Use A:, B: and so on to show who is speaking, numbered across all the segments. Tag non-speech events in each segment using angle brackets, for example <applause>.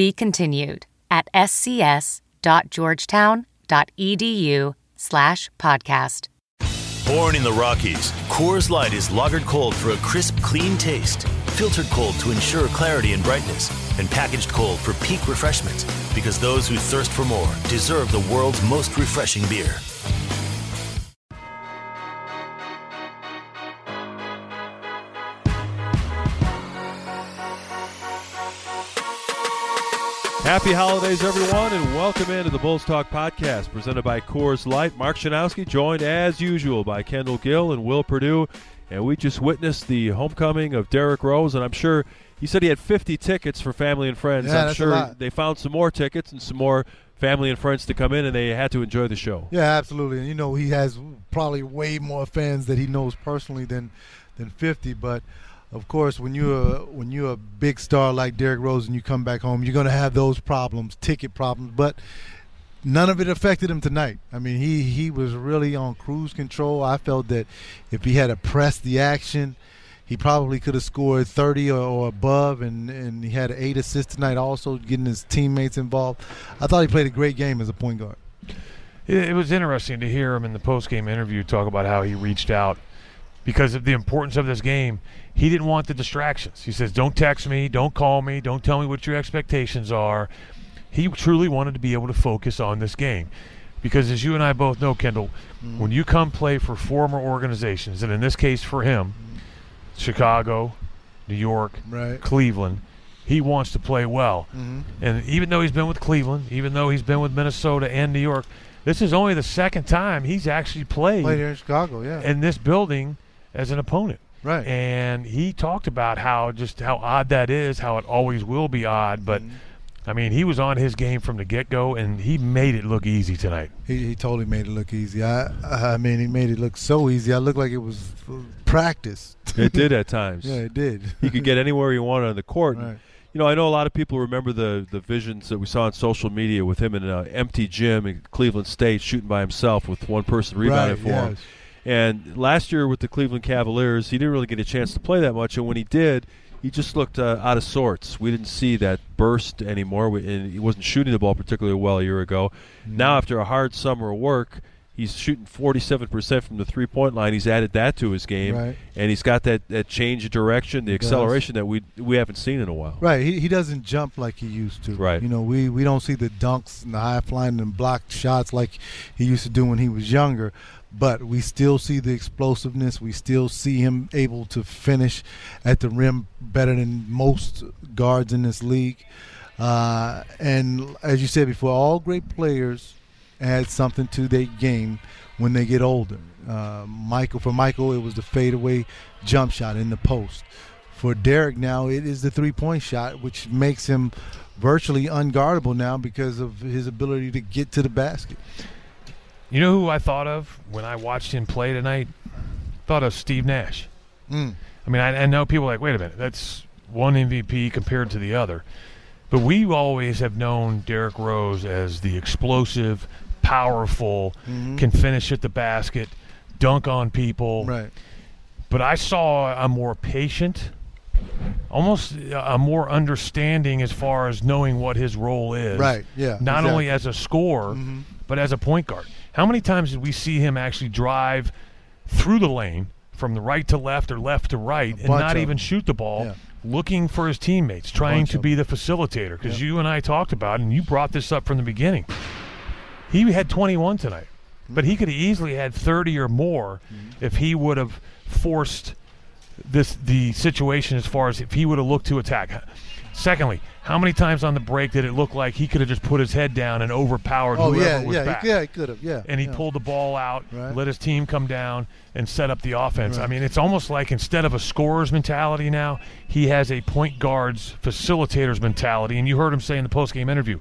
A: Be continued at scs.georgetown.edu slash podcast.
B: Born in the Rockies, Coors Light is lagered cold for a crisp, clean taste, filtered cold to ensure clarity and brightness, and packaged cold for peak refreshment. Because those who thirst for more deserve the world's most refreshing beer.
C: Happy holidays, everyone, and welcome into the Bulls Talk podcast presented by Coors Light. Mark Schanowski joined as usual by Kendall Gill and Will Perdue. And we just witnessed the homecoming of Derrick Rose, and I'm sure he said he had 50 tickets for family and friends.
D: Yeah,
C: I'm
D: that's a
C: sure
D: lot.
C: they found some more tickets and some more family and friends to come in, and they had to enjoy the show.
D: Yeah, absolutely. And you know, he has probably way more fans that he knows personally than than 50. But of course, when you're a, when you're a big star like Derrick Rose and you come back home, you're going to have those problems, ticket problems. But none of it affected him tonight. I mean, he he was really on cruise control. I felt that if he had pressed the action. He probably could have scored 30 or, or above, and, and he had eight assists tonight, also getting his teammates involved. I thought he played a great game as a point guard.
E: It, it was interesting to hear him in the post-game interview talk about how he reached out because of the importance of this game. He didn't want the distractions. He says, "Don't text me, don't call me, don't tell me what your expectations are." He truly wanted to be able to focus on this game. Because as you and I both know, Kendall, when you come play for former organizations, and in this case for him, Chicago, New York,
D: Right.
E: Cleveland, he wants to play well.
D: Mhm.
E: And even though he's been with Cleveland, even though he's been with Minnesota and New York, this is only the second time he's actually played
D: Played here in Chicago, yeah.
E: in this building as an opponent.
D: right.
E: And he talked about how just how odd that is, how it always will be odd. But
D: Mm-hmm.
E: I mean, he was on his game from the get go, and he made it look easy tonight.
D: he, he totally made it look easy. I I mean, he made it look so easy. I looked like it was practice.
C: It did at times. <laughs>
D: yeah, it did.
C: He could get anywhere he wanted on the court.
D: Right.
C: You know, I know a lot of people remember the the visions that we saw on social media with him in an empty gym in Cleveland State shooting by himself with one person rebounding
D: Right,
C: for him. And last year with the Cleveland Cavaliers, he didn't really get a chance to play that much. And when he did, he just looked uh, out of sorts. We didn't see that burst anymore, we, and he wasn't shooting the ball particularly well a year ago.
D: Mm-hmm.
C: Now, after a hard summer of work, he's shooting 47% from the three point line. He's added that to his game,
D: Right.
C: and he's got that, that change of direction, the
D: He does.
C: acceleration that we we haven't seen in a while.
D: Right, he, he doesn't jump like he used to.
C: Right.
D: You know, we, we don't see the dunks and the high flying and blocked shots like he used to do when he was younger. But we still see the explosiveness. We still see him able to finish at the rim better than most guards in this league. Uh, and as you said before, all great players add something to their game when they get older. Uh, Michael, for Michael, it was the fadeaway jump shot in the post. For Derrick now, it is the three-point shot, which makes him virtually unguardable now because of his ability to get to the basket.
E: You know who I thought of when I watched him play tonight? Thought of Steve Nash.
D: Mm.
E: I mean, I, I know people are like, wait a minute, that's one MVP compared to the other. But we always have known Derrick Rose as the explosive, powerful,
D: Mhm.
E: can finish at the basket, dunk on people.
D: Right.
E: But I saw a more patient, almost a more understanding as far as knowing what his role is.
D: Right. Yeah.
E: Not
D: exactly.
E: only as a scorer,
D: Mhm.
E: but as a point guard. How many times did we see him actually drive through the lane from the right to left or left to right and not even
D: them.
E: shoot the ball,
D: Yeah.
E: looking for his teammates, trying to be the facilitator? Because
D: Yep.
E: you and I talked about, and you brought this up from the beginning. He had 21 tonight, but he could have easily had 30 or more
D: Mm-hmm.
E: if he would have forced this the situation as far as if he would have looked to attack. Secondly, how many times on the break did it look like he could have just put his head down and overpowered
D: Oh
E: whoever
D: yeah,
E: was
D: yeah,
E: back?
D: he, yeah, he could have, yeah.
E: and he
D: yeah.
E: pulled the ball out,
D: Right.
E: let his team come down, and set up the offense. I mean, it's almost like instead of a scorer's mentality now, he has a point guard's facilitator's mentality. And you heard him say in the post-game interview,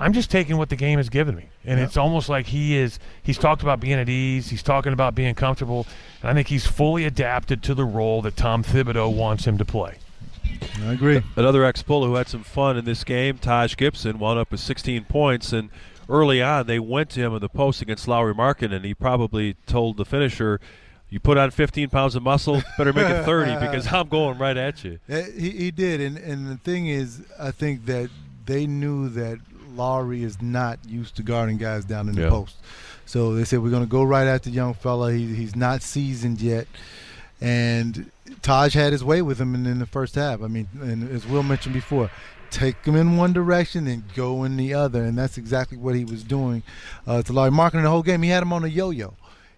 E: "I'm just taking what the game has given me," and
D: Yeah.
E: it's almost like he is. He's talked about being at ease. He's talking about being comfortable, and I think he's fully adapted to the role that Tom Thibodeau wants him to play.
D: I agree.
C: Another ex-Bull who had some fun in this game, Taj Gibson, wound up with 16 points. And early on, they went to him in the post against Lauri Markkanen, and he probably told the finisher, "You put on 15 pounds of muscle, better make it 30 <laughs> because I'm going right at you."
D: He, he did, and and the thing is, I think that they knew that Lauri is not used to guarding guys down in the
C: Yeah.
D: post, so they said we're going to go right at the young fella. He, he's not seasoned yet, and Taj had his way with him in, in the first half. I mean, and as Will mentioned before. Take him in one direction and go in the other, and that's exactly what he was doing uh, to Lauri Markkanen the whole game. He had him on a yo-yo,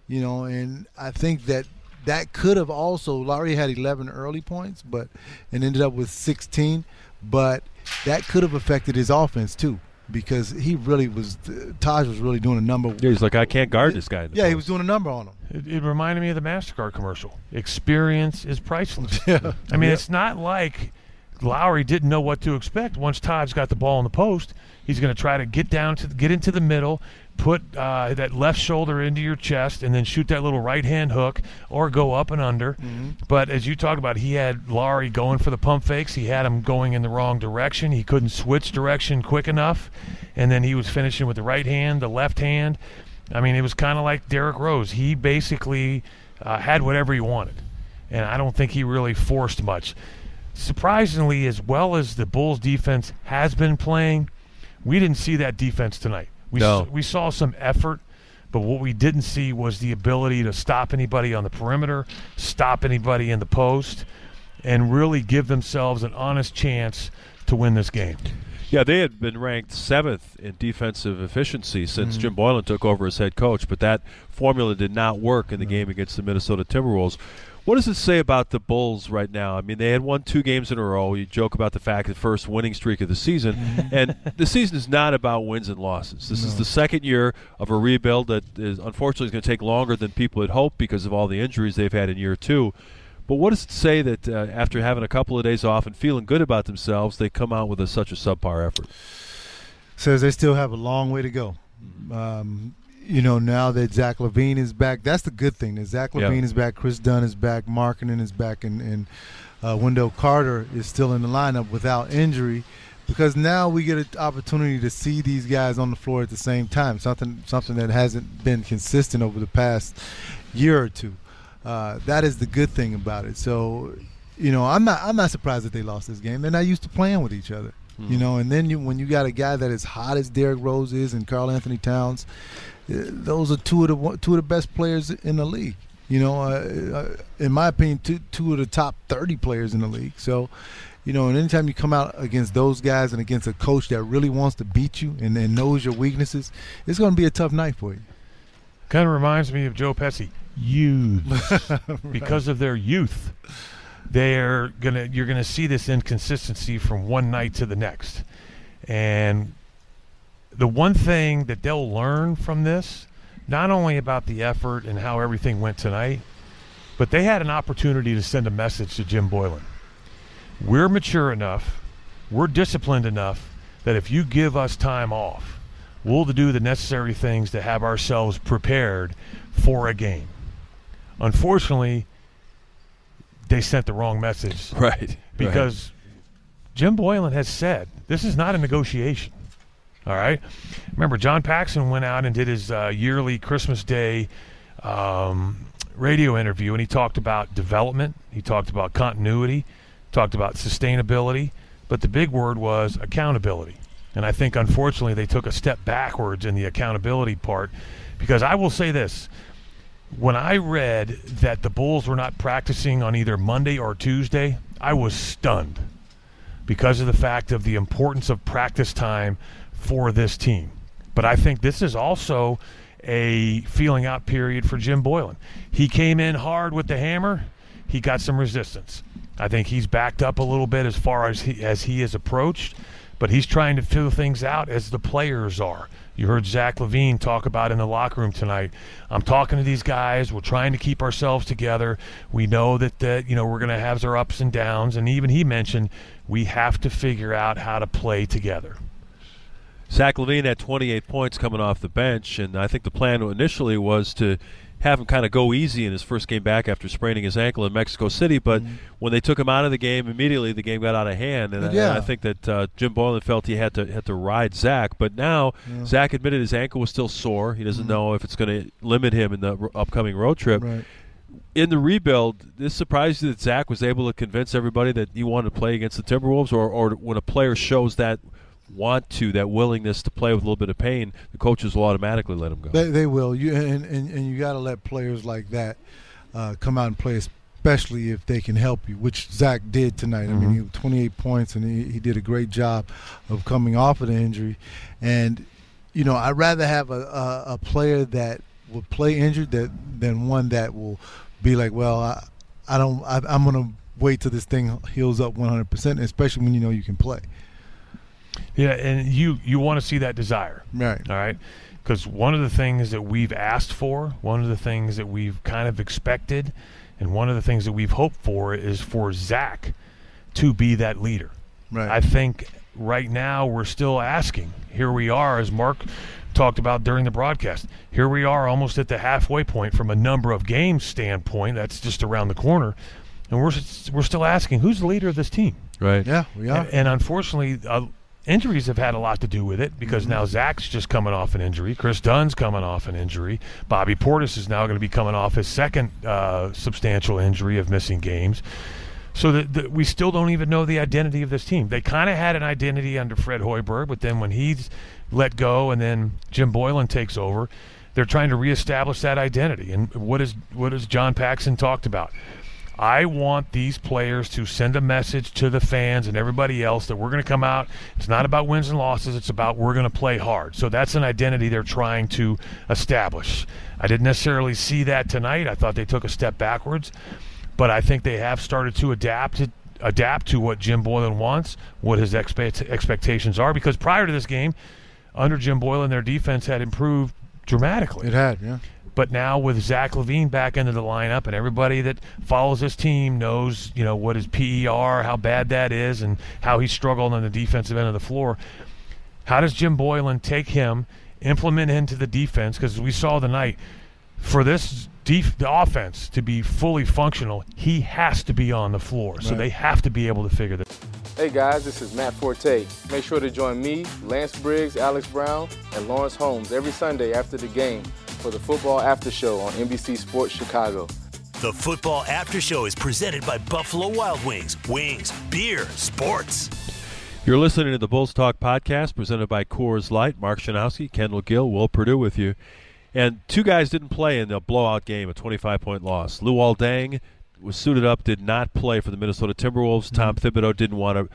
D: you know, and I think that that could have also Lauri had 11 early points, but and ended up with 16, but that could have affected his offense too because he really was Taj was really doing a number.
C: Yeah, he's like, "I can't guard this guy." in the
D: Yeah, he was doing a number on him.
E: It, it reminded me of the Mastercard commercial. Experience is priceless. <laughs>
D: Yeah.
E: I mean,
D: Yeah.
E: it's not like Lauri didn't know what to expect. Once Todd's got the ball in the post, he's going to try to get down to get into the middle, put uh, that left shoulder into your chest, and then shoot that little right hand hook or go up and under. But as you talked about, he had Lauri going for the pump fakes. He had him going in the wrong direction. He couldn't switch direction quick enough, and then he was finishing with the right hand, the left hand. I mean, it was kind of like Derrick Rose. He basically uh, had whatever he wanted, and I don't think he really forced much. Surprisingly, as well as the Bulls defense has been playing, we didn't see that defense tonight. We
C: No.
E: s- we saw some effort, but what we didn't see was the ability to stop anybody on the perimeter, stop anybody in the post, and really give themselves an honest chance to win this game.
C: Yeah, they had been ranked seventh in defensive efficiency since
D: Mm-hmm.
C: Jim Boylen took over as head coach, but that formula did not work in the game against the Minnesota Timberwolves. What does it say about the Bulls right now? I mean, they had won two games in a row. You joke about the fact the first winning streak of the season,
D: Mm-hmm. <laughs>
C: and the season is not about wins and losses. This is the second year of a rebuild that is unfortunately is going to take longer than people had hoped because of all the injuries they've had in year two. But what does it say that uh, after having a couple of days off and feeling good about themselves, they come out with a, such a subpar effort?
D: Says they still have a long way to go. Um, you know, now that Zach LaVine is back, that's the good thing. That Zach. LaVine is back, Chris Dunn is back, Markkanen is back, and, and uh, Wendell Carter is still in the lineup without injury. Because now we get an opportunity to see these guys on the floor at the same time. Something something that hasn't been consistent over the past year or two. Uh, that is the good thing about it. So, you know, I'm not I'm not surprised that they lost this game. They're not used to playing with each other. You know, and then you, when you got a guy that is hot as Derrick Rose is and Karl-Anthony Towns, uh, those are two of the two of the best players in the league. You know, uh, uh, in my opinion, two two of the top thirty players in the league. So, you know, and anytime you come out against those guys and against a coach that really wants to beat you and, and knows your weaknesses, it's going to be a tough night for you.
E: Kind of reminds me of Joe Pesci. Youths, <laughs> because of their youth, they're gonna. You're gonna see this inconsistency from one night to the next, and the one thing that they'll learn from this, not only about the effort and how everything went tonight, but they had an opportunity to send a message to Jim Boylen. We're mature enough, we're disciplined enough that if you give us time off, we'll do the necessary things to have ourselves prepared for a game. Unfortunately, they sent the wrong message <laughs>
C: Right.
E: because Jim Boylen has said this is not a negotiation. All right. Remember, John Paxson went out and did his uh, yearly Christmas Day um, radio interview, and he talked about development. He talked about continuity, talked about sustainability, but the big word was accountability. And I think, unfortunately, they took a step backwards in the accountability part because I will say this when I read that the Bulls were not practicing on either Monday or Tuesday, I was stunned because of the fact of the importance of practice time for this team. But I think this is also a feeling out period for Jim Boylen. He came in hard with the hammer, he got some resistance. I think he's backed up a little bit as far as he as he is approached, but he's trying to figure things out as the players are. You heard Zach LaVine talk about in the locker room tonight. I'm talking to these guys. We're trying to keep ourselves together. We know that that you know we're going to have our ups and downs, and even he mentioned we have to figure out how to play together.
C: Zach LaVine had 28 points coming off the bench, and I think the plan initially was to have him kind of go easy in his first game back after spraining his ankle in Mexico City. But mm-hmm. when they took him out of the game, immediately the game got out of hand, and, yeah. I, I think that uh, Jim Boylen felt he had to had to ride Zach. But now yeah. Zach admitted his ankle was still sore. He doesn't mm-hmm. know if it's going to limit him in the r- upcoming road trip.
D: Right.
C: In the rebuild, this surprised you that Zach was able to convince everybody that he wanted to play against the Timberwolves, or, or when a player shows that want to, that willingness to play with a little bit of pain, the coaches will automatically let them go.
D: They, they will. You and, and, and you got to let players like that uh, come out and play, especially if they can help you, which Zach did tonight. Mm-hmm. I mean, mm-hmm. he 28 points, and he, he did a great job of coming off of the injury. And you know, I'd rather have a, a, a player that will play injured that than one that will be like, well, I, I don't, I, I'm going to wait till this thing heals up 100%, especially when you know you can play.
E: Yeah, and you you want to see that desire,
D: right?
E: All right, because one of the things that we've asked for, one of the things that we've kind of expected, and one of the things that we've hoped for is for Zach to be that leader.
D: Right.
E: I think right now we're still asking. Here we are, as Mark talked about during the broadcast. Here we are, almost at the halfway point from a number of games standpoint. That's just around the corner, and we're we're still asking who's the leader of this team.
C: Right.
D: Yeah, we are.
E: And, and unfortunately, uh, injuries have had a lot to do with it because mm-hmm. now Zach's just coming off an injury. Chris Dunn's coming off an injury. Bobby Portis is now going to be coming off his second uh, substantial injury of missing games. So that we still don't even know the identity of this team. They kind of had an identity under Fred Hoiberg, but then when he's let go and then Jim Boylen takes over, they're trying to reestablish that identity. And what is what has John Paxson talked about? I want these players to send a message to the fans and everybody else that we're going to come out. It's not about wins and losses, it's about we're going to play hard. So that's an identity they're trying to establish. I didn't necessarily see that tonight. I thought they took a step backwards, but I think they have started to adapt to adapt to what Jim Boylen wants, what his expect, expectations are because prior to this game, under Jim Boylen their defense had improved dramatically.
D: It had, yeah.
E: But now with Zach LaVine back into the lineup, and everybody that follows this team knows, you know, what his PER, how bad that is, and how he struggled on the defensive end of the floor. How does Jim Boylen take him, implement into the defense? Because we saw tonight, for this def- the offense to be fully functional, he has to be on the floor. So they have to be able to figure this.
F: Hey guys, this is Matt Forte. Make sure to join me, Lance Briggs, Alex Brown, and Lawrence Holmes every Sunday after the game for the Football After Show on NBC Sports Chicago.
B: The Football After Show is presented by Buffalo Wild Wings. Wings, beer, sports.
C: You're listening to the Bulls Talk podcast presented by Coors Light. Mark Schanowski, Kendall Gill, Will Perdue with you. And two guys didn't play in the blowout game, a 25 point loss. Luol Deng was suited up, did not play for the Minnesota Timberwolves. Tom mm-hmm. Thibodeau didn't want to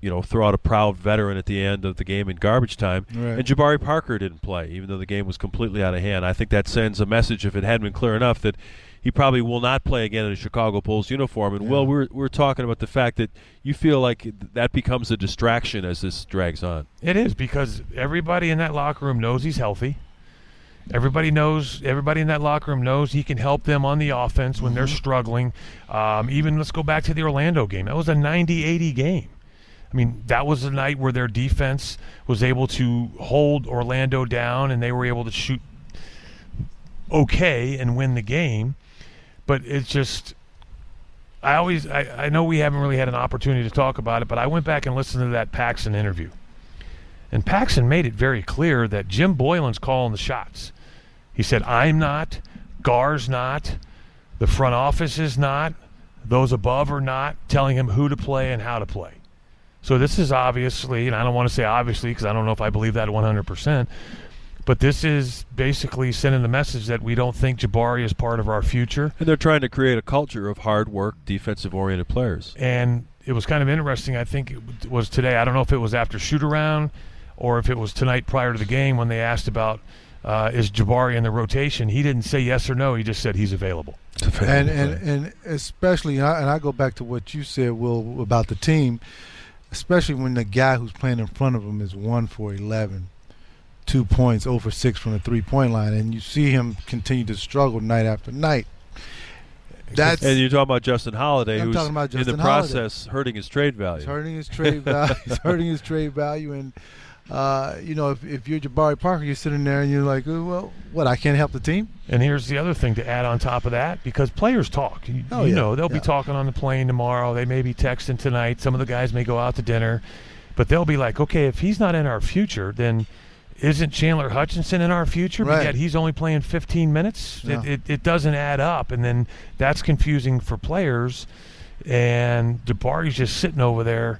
C: you know, throw out a proud veteran at the end of the game in garbage time.
D: Right.
C: And Jabari Parker didn't play, even though the game was completely out of hand. I think that sends a message, if it hadn't been clear enough, that he probably will not play again in a Chicago Bulls uniform. And, yeah. Will, we're, we're talking about the fact that you feel like that becomes a distraction as this drags on.
E: It is, because everybody in that locker room knows he's healthy. Everybody knows. Everybody in that locker room knows he can help them on the offense when mm-hmm. they're struggling. Um, even let's go back to the Orlando game. That was a 90-80 game. I mean, that was the night where their defense was able to hold Orlando down and they were able to shoot okay and win the game. But it's just, I always, I, I know we haven't really had an opportunity to talk about it, but I went back and listened to that Paxson interview. And Paxson made it very clear that Jim Boylen's calling the shots. He said, I'm not, Gar's not, the front office is not, those above are not telling him who to play and how to play. So this is obviously, and I don't want to say obviously because I don't know if I believe that 100%, but this is basically sending the message that we don't think Jabari is part of our future.
C: And they're trying to create a culture of hard work, defensive oriented players.
E: And it was kind of interesting. I think it was today. I don't know if it was after shoot around or if it was tonight prior to the game when they asked about uh, is Jabari in the rotation? He didn't say yes or no. He just said he's available.
D: And and and especially, and I, and I go back to what you said, Will, about the team. Especially when the guy who's playing in front of him is one for 11, two points, over six from the three point line, and you see him continue to struggle night after night. That's
C: and you're talking about Justin Holiday, who's
D: talking about
C: in
D: Justin
C: the
D: Holiday.
C: process hurting his trade value.
D: It's hurting his trade value. it's <laughs> hurting his trade value, and uh, you know, if, if you're Jabari Parker, you're sitting there and you're like, well, what? I can't help the team.
E: And here's the other thing to add on top of that, because players talk. You,
D: Oh,
E: you
D: yeah,
E: know, they'll
D: yeah.
E: be talking on the plane tomorrow. They may be texting tonight. Some of the guys may go out to dinner, but they'll be like, okay, if he's not in our future, then isn't Chandler Hutchison in our future? But
D: Right.
E: yet he's only playing 15 minutes.
D: Yeah.
E: It, it, it doesn't add up, and then that's confusing for players. And Jabari's just sitting over there,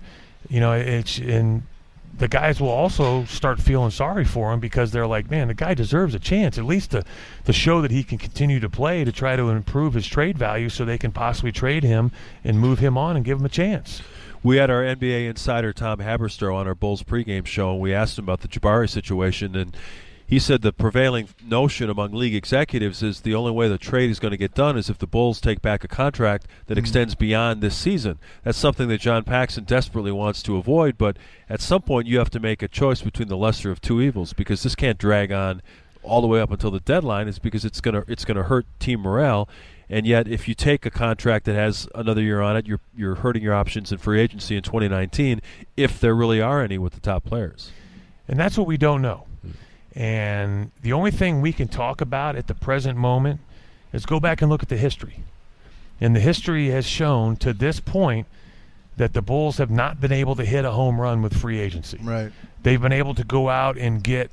E: you know. It's and the guys will also start feeling sorry for him because they're like, man, the guy deserves a chance, at least to, to show that he can continue to play to try to improve his trade value so they can possibly trade him and move him on and give him a chance.
C: We had our NBA insider Tom Haberstroh on our Bulls pregame show, and we asked him about the Jabari situation, and he said the prevailing notion among league executives is the only way the trade is going to get done is if the Bulls take back a contract that mm-hmm. extends beyond this season. That's something that John Paxson desperately wants to avoid, but at some point you have to make a choice between the lesser of two evils because this can't drag on all the way up until the deadline is because it's going to it's going to hurt team morale. And yet, if you take a contract that has another year on it, you're you're hurting your options in free agency in 2019, if there really are any with the top players.
E: And that's what we don't know. And the only thing we can talk about at the present moment is go back and look at the history. And the history has shown to this point that the Bulls have not been able to hit a home run with free agency.
D: Right.
E: They've been able to go out and get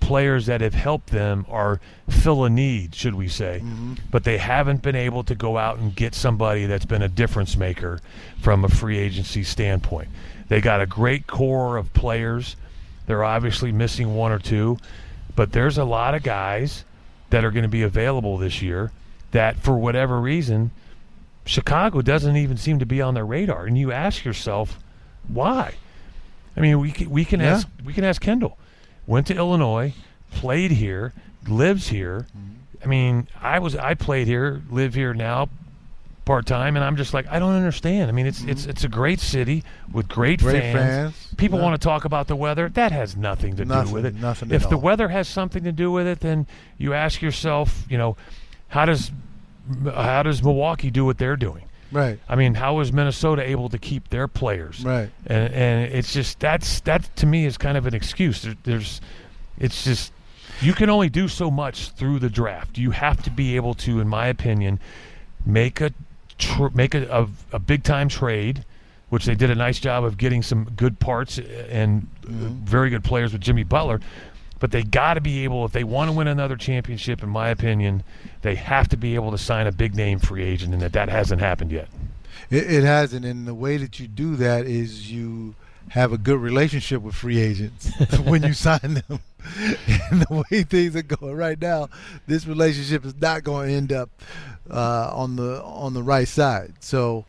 E: players that have helped them or fill a need, should we say. Mm-hmm. But they haven't been able to go out and get somebody that's been a difference maker from a free agency standpoint. They got a great core of players. They're obviously missing one or two, but there's a lot of guys that are going to be available this year that, for whatever reason, Chicago doesn't even seem to be on their radar. And you ask yourself, why? I mean, we can, we can
D: Yeah.
E: ask we can ask Kendall. Went to Illinois, played here, lives here. Mm-hmm. I mean, I was I played here, live here now, part time, and I'm just like I don't understand. I mean, it's it's mm-hmm. it's a great city with great,
D: Great
E: fans.
D: fans.
E: People
D: Yeah.
E: want to talk about the weather. That has nothing to
D: Nothing,
E: do with it.
D: nothing
E: if the
D: all.
E: weather has something to do with it, then you ask yourself, you know, how does how does Milwaukee do what they're doing?
D: Right.
E: I mean, how is Minnesota able to keep their players?
D: Right.
E: And, and it's just that's that to me is kind of an excuse. There, there's, it's just you can only do so much through the draft. You have to be able to, in my opinion, make a tr- make a, a, a big time trade, which they did a nice job of getting some good parts and mm-hmm. very good players with Jimmy Butler. But they got to be able, if they want to win another championship, in my opinion, they have to be able to sign a big name free agent, and that that hasn't happened yet.
D: It, it hasn't, and the way that you do that is you have a good relationship with free agents <laughs> when you sign them. <laughs> And the way things are going right now, this relationship is not going to end up uh, on the on the right side. So,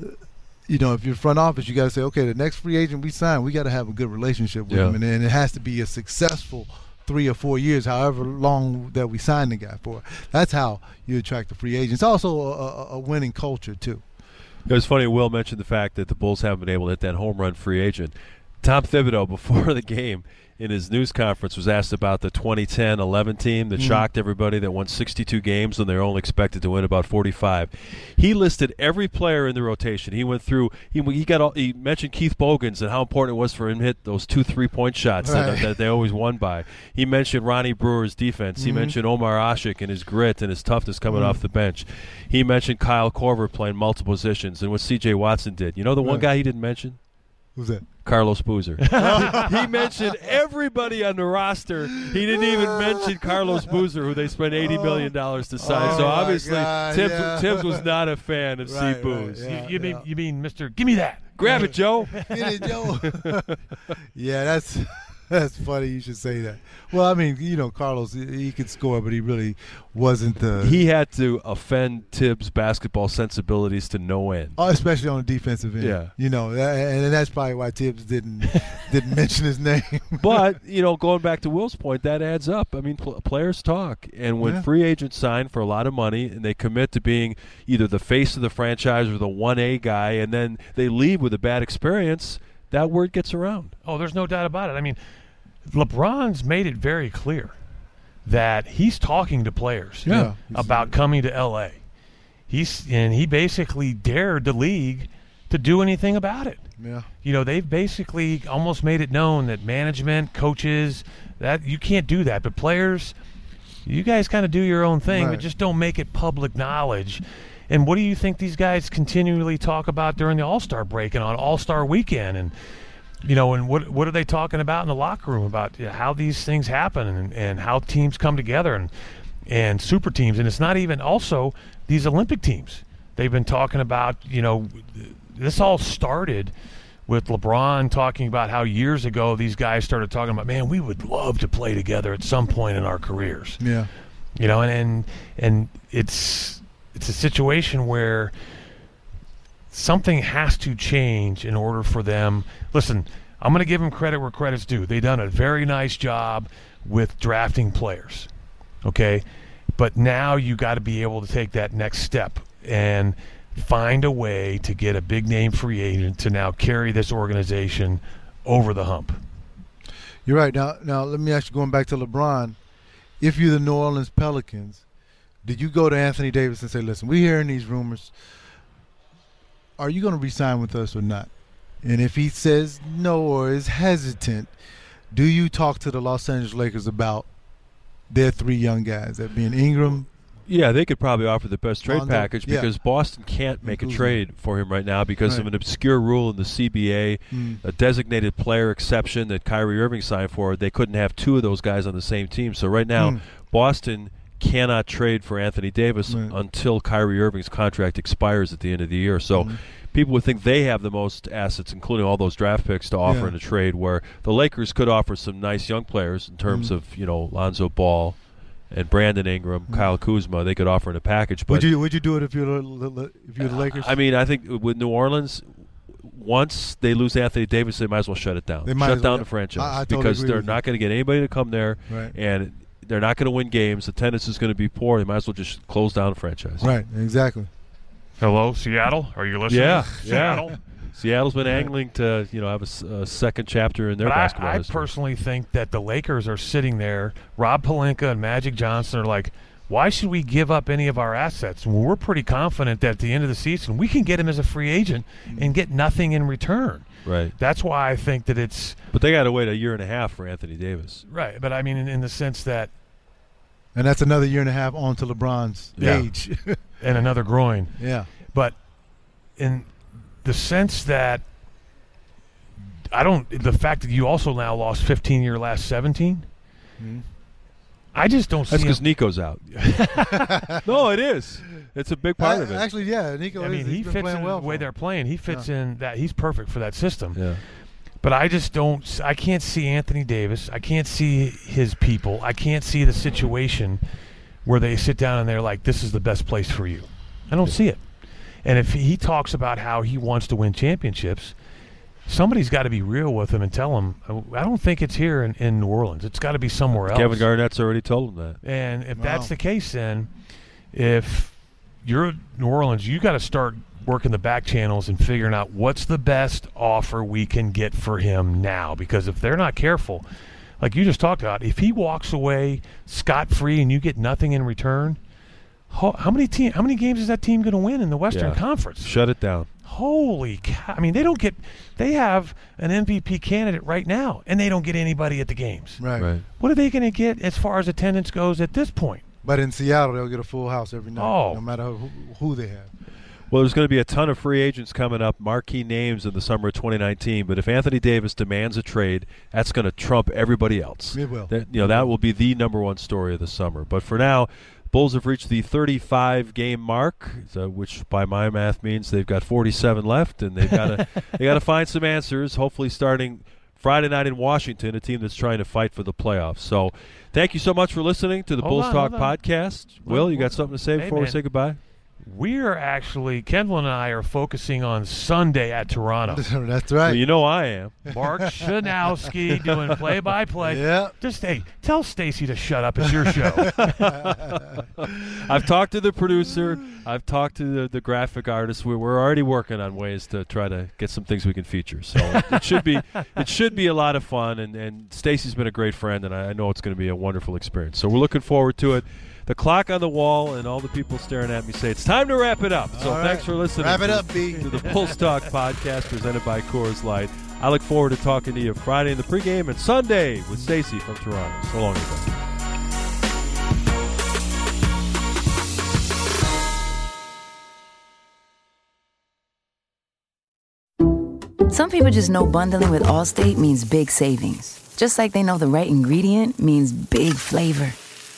D: uh, you know, if you're front office, you got to say, okay, the next free agent we sign, we got to have a good relationship with
C: Yeah.
D: him, and, and it has to be a successful three or four years, however long that we sign the guy for. That's how you attract the free agents. Also, a, a, a winning culture too.
C: It was funny. Will mentioned the fact that the Bulls haven't been able to hit that home run free agent. Tom Thibodeau, before the game, in his news conference, was asked about the 2010-11 team that mm-hmm. shocked everybody that won 62 games when they were only expected to win about 45. He listed every player in the rotation. He went through. He, he got. All, he mentioned Keith Bogans and how important it was for him to hit those two three-point shots that,
D: Right.
C: that they always won by. He mentioned Ronnie Brewer's defense. He mm-hmm. mentioned Omer Asik and his grit and his toughness coming mm-hmm. off the bench. He mentioned Kyle Korver playing multiple positions and what C.J. Watson did. You know the one guy he didn't mention?
D: Who's that?
C: Carlos Boozer. <laughs> he mentioned everybody on the roster. He didn't even mention Carlos Boozer, who they spent eighty million dollars to sign.
D: Oh,
C: so obviously,
D: God,
C: Thibs,
D: yeah.
C: Thibs was not a fan of
D: Right,
C: C. Booze.
D: right, yeah.
E: you, you mean you mean Mister? Give me that.
C: Grab it, Joe. <laughs>
D: Get it, Joe. <laughs> yeah, that's <laughs> That's funny. You should say that. Well, I mean, you know, Carlos, he could score, but he really wasn't the.
C: He had to offend Thibs' basketball sensibilities to no end.
D: Oh, especially on the defensive end.
C: Yeah.
D: You know, and, that's probably why Thibs didn't <laughs> didn't mention his name. <laughs>
C: but you know, going back to Will's point, that adds up. I mean, pl- players talk, and when
D: Yeah.
C: free agents sign for a lot of money and they commit to being either the face of the franchise or the one A guy, and then they leave with a bad experience, that word gets around.
E: Oh, there's no doubt about it. I mean, LeBron's made it very clear that he's talking to players
D: Yeah.
E: about coming to LA. He's and he basically dared the league to do anything about it.
D: Yeah.
E: You know, they've basically almost made it known that management, coaches, that you can't do that, but players, you guys kind of do your own thing,
D: Right.
E: but just don't make it public knowledge. And what do you think these guys continually talk about during the All Star break and on All Star weekend? And you know, and what what are they talking about in the locker room about you know, how these things happen and, and how teams come together and and super teams? And it's not even also these Olympic teams. They've been talking about you know this all started with LeBron talking about how years ago these guys started talking about, man, we would love to play together at some point in our careers
D: Yeah.
E: you know and and, and it's it's a situation where something has to change in order for them listen i'm going to give them credit where credit's due. They've done a very nice job with drafting players okay? But now you got to be able to take that next step and find a way to get a big name free agent to now carry this organization over the hump.
D: You're right. Now, now let me ask you, going back to LeBron, if you're the New Orleans Pelicans, did you go to Anthony Davis and say, "Listen, we're hearing these rumors. Are you going to resign with us or not?" And if he says no or is hesitant, do you talk to the Los Angeles Lakers about their three young guys, that being Ingram?
C: Yeah, they could probably offer the best trade package
D: yeah.
C: because Boston can't make a trade for him right now because of an obscure rule in the CBA,
D: Mm.
C: a designated player exception that Kyrie Irving signed for. They couldn't have two of those guys on the same team. So right now,
D: Mm.
C: Boston cannot trade for Anthony Davis
D: Right.
C: until Kyrie Irving's contract expires at the end of the year. So
D: Mhm.
C: people would think they have the most assets, including all those draft picks, to offer
D: Yeah.
C: in a trade. Where the Lakers could offer some nice young players in terms
D: Mhm.
C: of you know Lonzo Ball and Brandon Ingram, Kyle Kuzma. They could offer in a package. But
D: Would you would you do it if you're if you're the Lakers?
C: I mean, I think with New Orleans, once they lose Anthony Davis, they might as well shut it down.
D: They might
C: shut
D: well,
C: down
D: yeah.
C: the franchise
D: I- I totally
C: because they're not going to get anybody to come there,
D: Right.
C: and they're not going to win games. The attendance is going to be poor. They might as well just close down the franchise.
D: right. Exactly.
E: hello seattle are you listening
C: Yeah,
E: seattle
C: yeah. Seattle's been angling to you know have a second chapter in their
E: But
C: basketball
E: I, I
C: history.
E: personally think that the Lakers are sitting there. Rob Pelinka and Magic Johnson are like, why should we give up any of our assets when we're pretty confident that at the end of the season we can get him as a free agent and get nothing in return?
C: Right,
E: That's why I think that it's
C: but they got to wait a year and a half for Anthony Davis.
E: right. But I mean, in, in the sense that
D: And that's another year and a half on to LeBron's
C: Yeah.
D: age. <laughs>
E: and another groin,
D: yeah.
E: but in the sense that I don't. The fact that you also now lost 15 year last 17.
D: Mhm.
E: I just don't see.
C: That's
E: because
C: Nico's out. <laughs> no, it is. It's a big part
D: I-
C: of it.
D: Actually, yeah, Nico.
E: I
D: is,
E: mean,
D: he's
E: he
D: been
E: fits in
D: well
E: the way they're playing. He fits in that. He's perfect for that system.
C: yeah.
E: But I just don't. I can't see Anthony Davis. I can't see his people. I can't see the situation where they sit down and they're like, "This is the best place for you." I don't see it. And if he talks about how he wants to win championships, somebody's got to be real with him and tell him, "I don't think it's here in, in New Orleans. It's got to be somewhere else."
C: Kevin Garnett's already told him that.
E: And if
D: Wow.
E: that's the case, then if you're New Orleans, you got to start working the back channels and figuring out what's the best offer we can get for him now. Because if they're not careful, like you just talked about, if he walks away scot free and you get nothing in return, how, how many team? How many games is that team going to win in the Western
C: Yeah.
E: Conference?
C: Shut it down.
E: Holy cow! I mean, they don't get. They have an MVP candidate right now, and they don't get anybody at the games.
D: Right.
C: Right.
E: What are they going to get as far as attendance goes at this point?
D: But in Seattle, they'll get a full house every night,
E: Oh.
D: no matter who, who they have.
C: Well, there's going to be a ton of free agents coming up, marquee names in the summer of 2019. But if Anthony Davis demands a trade, that's going to trump everybody else.
D: It will.
C: That, you know, that will be the number one story of the summer. But for now, Bulls have reached the 35 game mark, so, which by my math means they've got 47 left, and they've got to <laughs> they got to find some answers. Hopefully, starting Friday night in Washington, a team that's trying to fight for the playoffs. So, thank you so much for listening to the
E: Hold
C: Bulls
E: on,
C: Talk podcast. Will, you got something to say
E: hey,
C: before we say goodbye?
E: We're actually Kendall and I are focusing on Sunday at Toronto. <laughs>
D: That's
C: Well,
D: right.
C: you know I am.
E: Mark <laughs> Schanowski doing play-by-play. <laughs>
D: Yeah.
E: Just hey, tell Stacy to shut up. It's your show.
C: I've talked to the producer. I've talked to the, the graphic artist. We're, we're already working on ways to try to get some things we can feature. So it should be it should be a lot of fun. And, and Stacy's been a great friend, and I, I know it's going to be a wonderful experience. So we're looking forward to it. The clock on the wall and all the people staring at me say it's time to wrap it up. So
D: All right.
C: thanks for listening.
D: Wrap it
C: to-
D: up, B.
C: To the Bulls Talk podcast presented by Coors Light. I look forward to talking to you Friday in the pregame and Sunday with Stacy from Toronto. So long, everybody.
G: Some people just know bundling with Allstate means big savings. Just like they know the right ingredient means big flavor.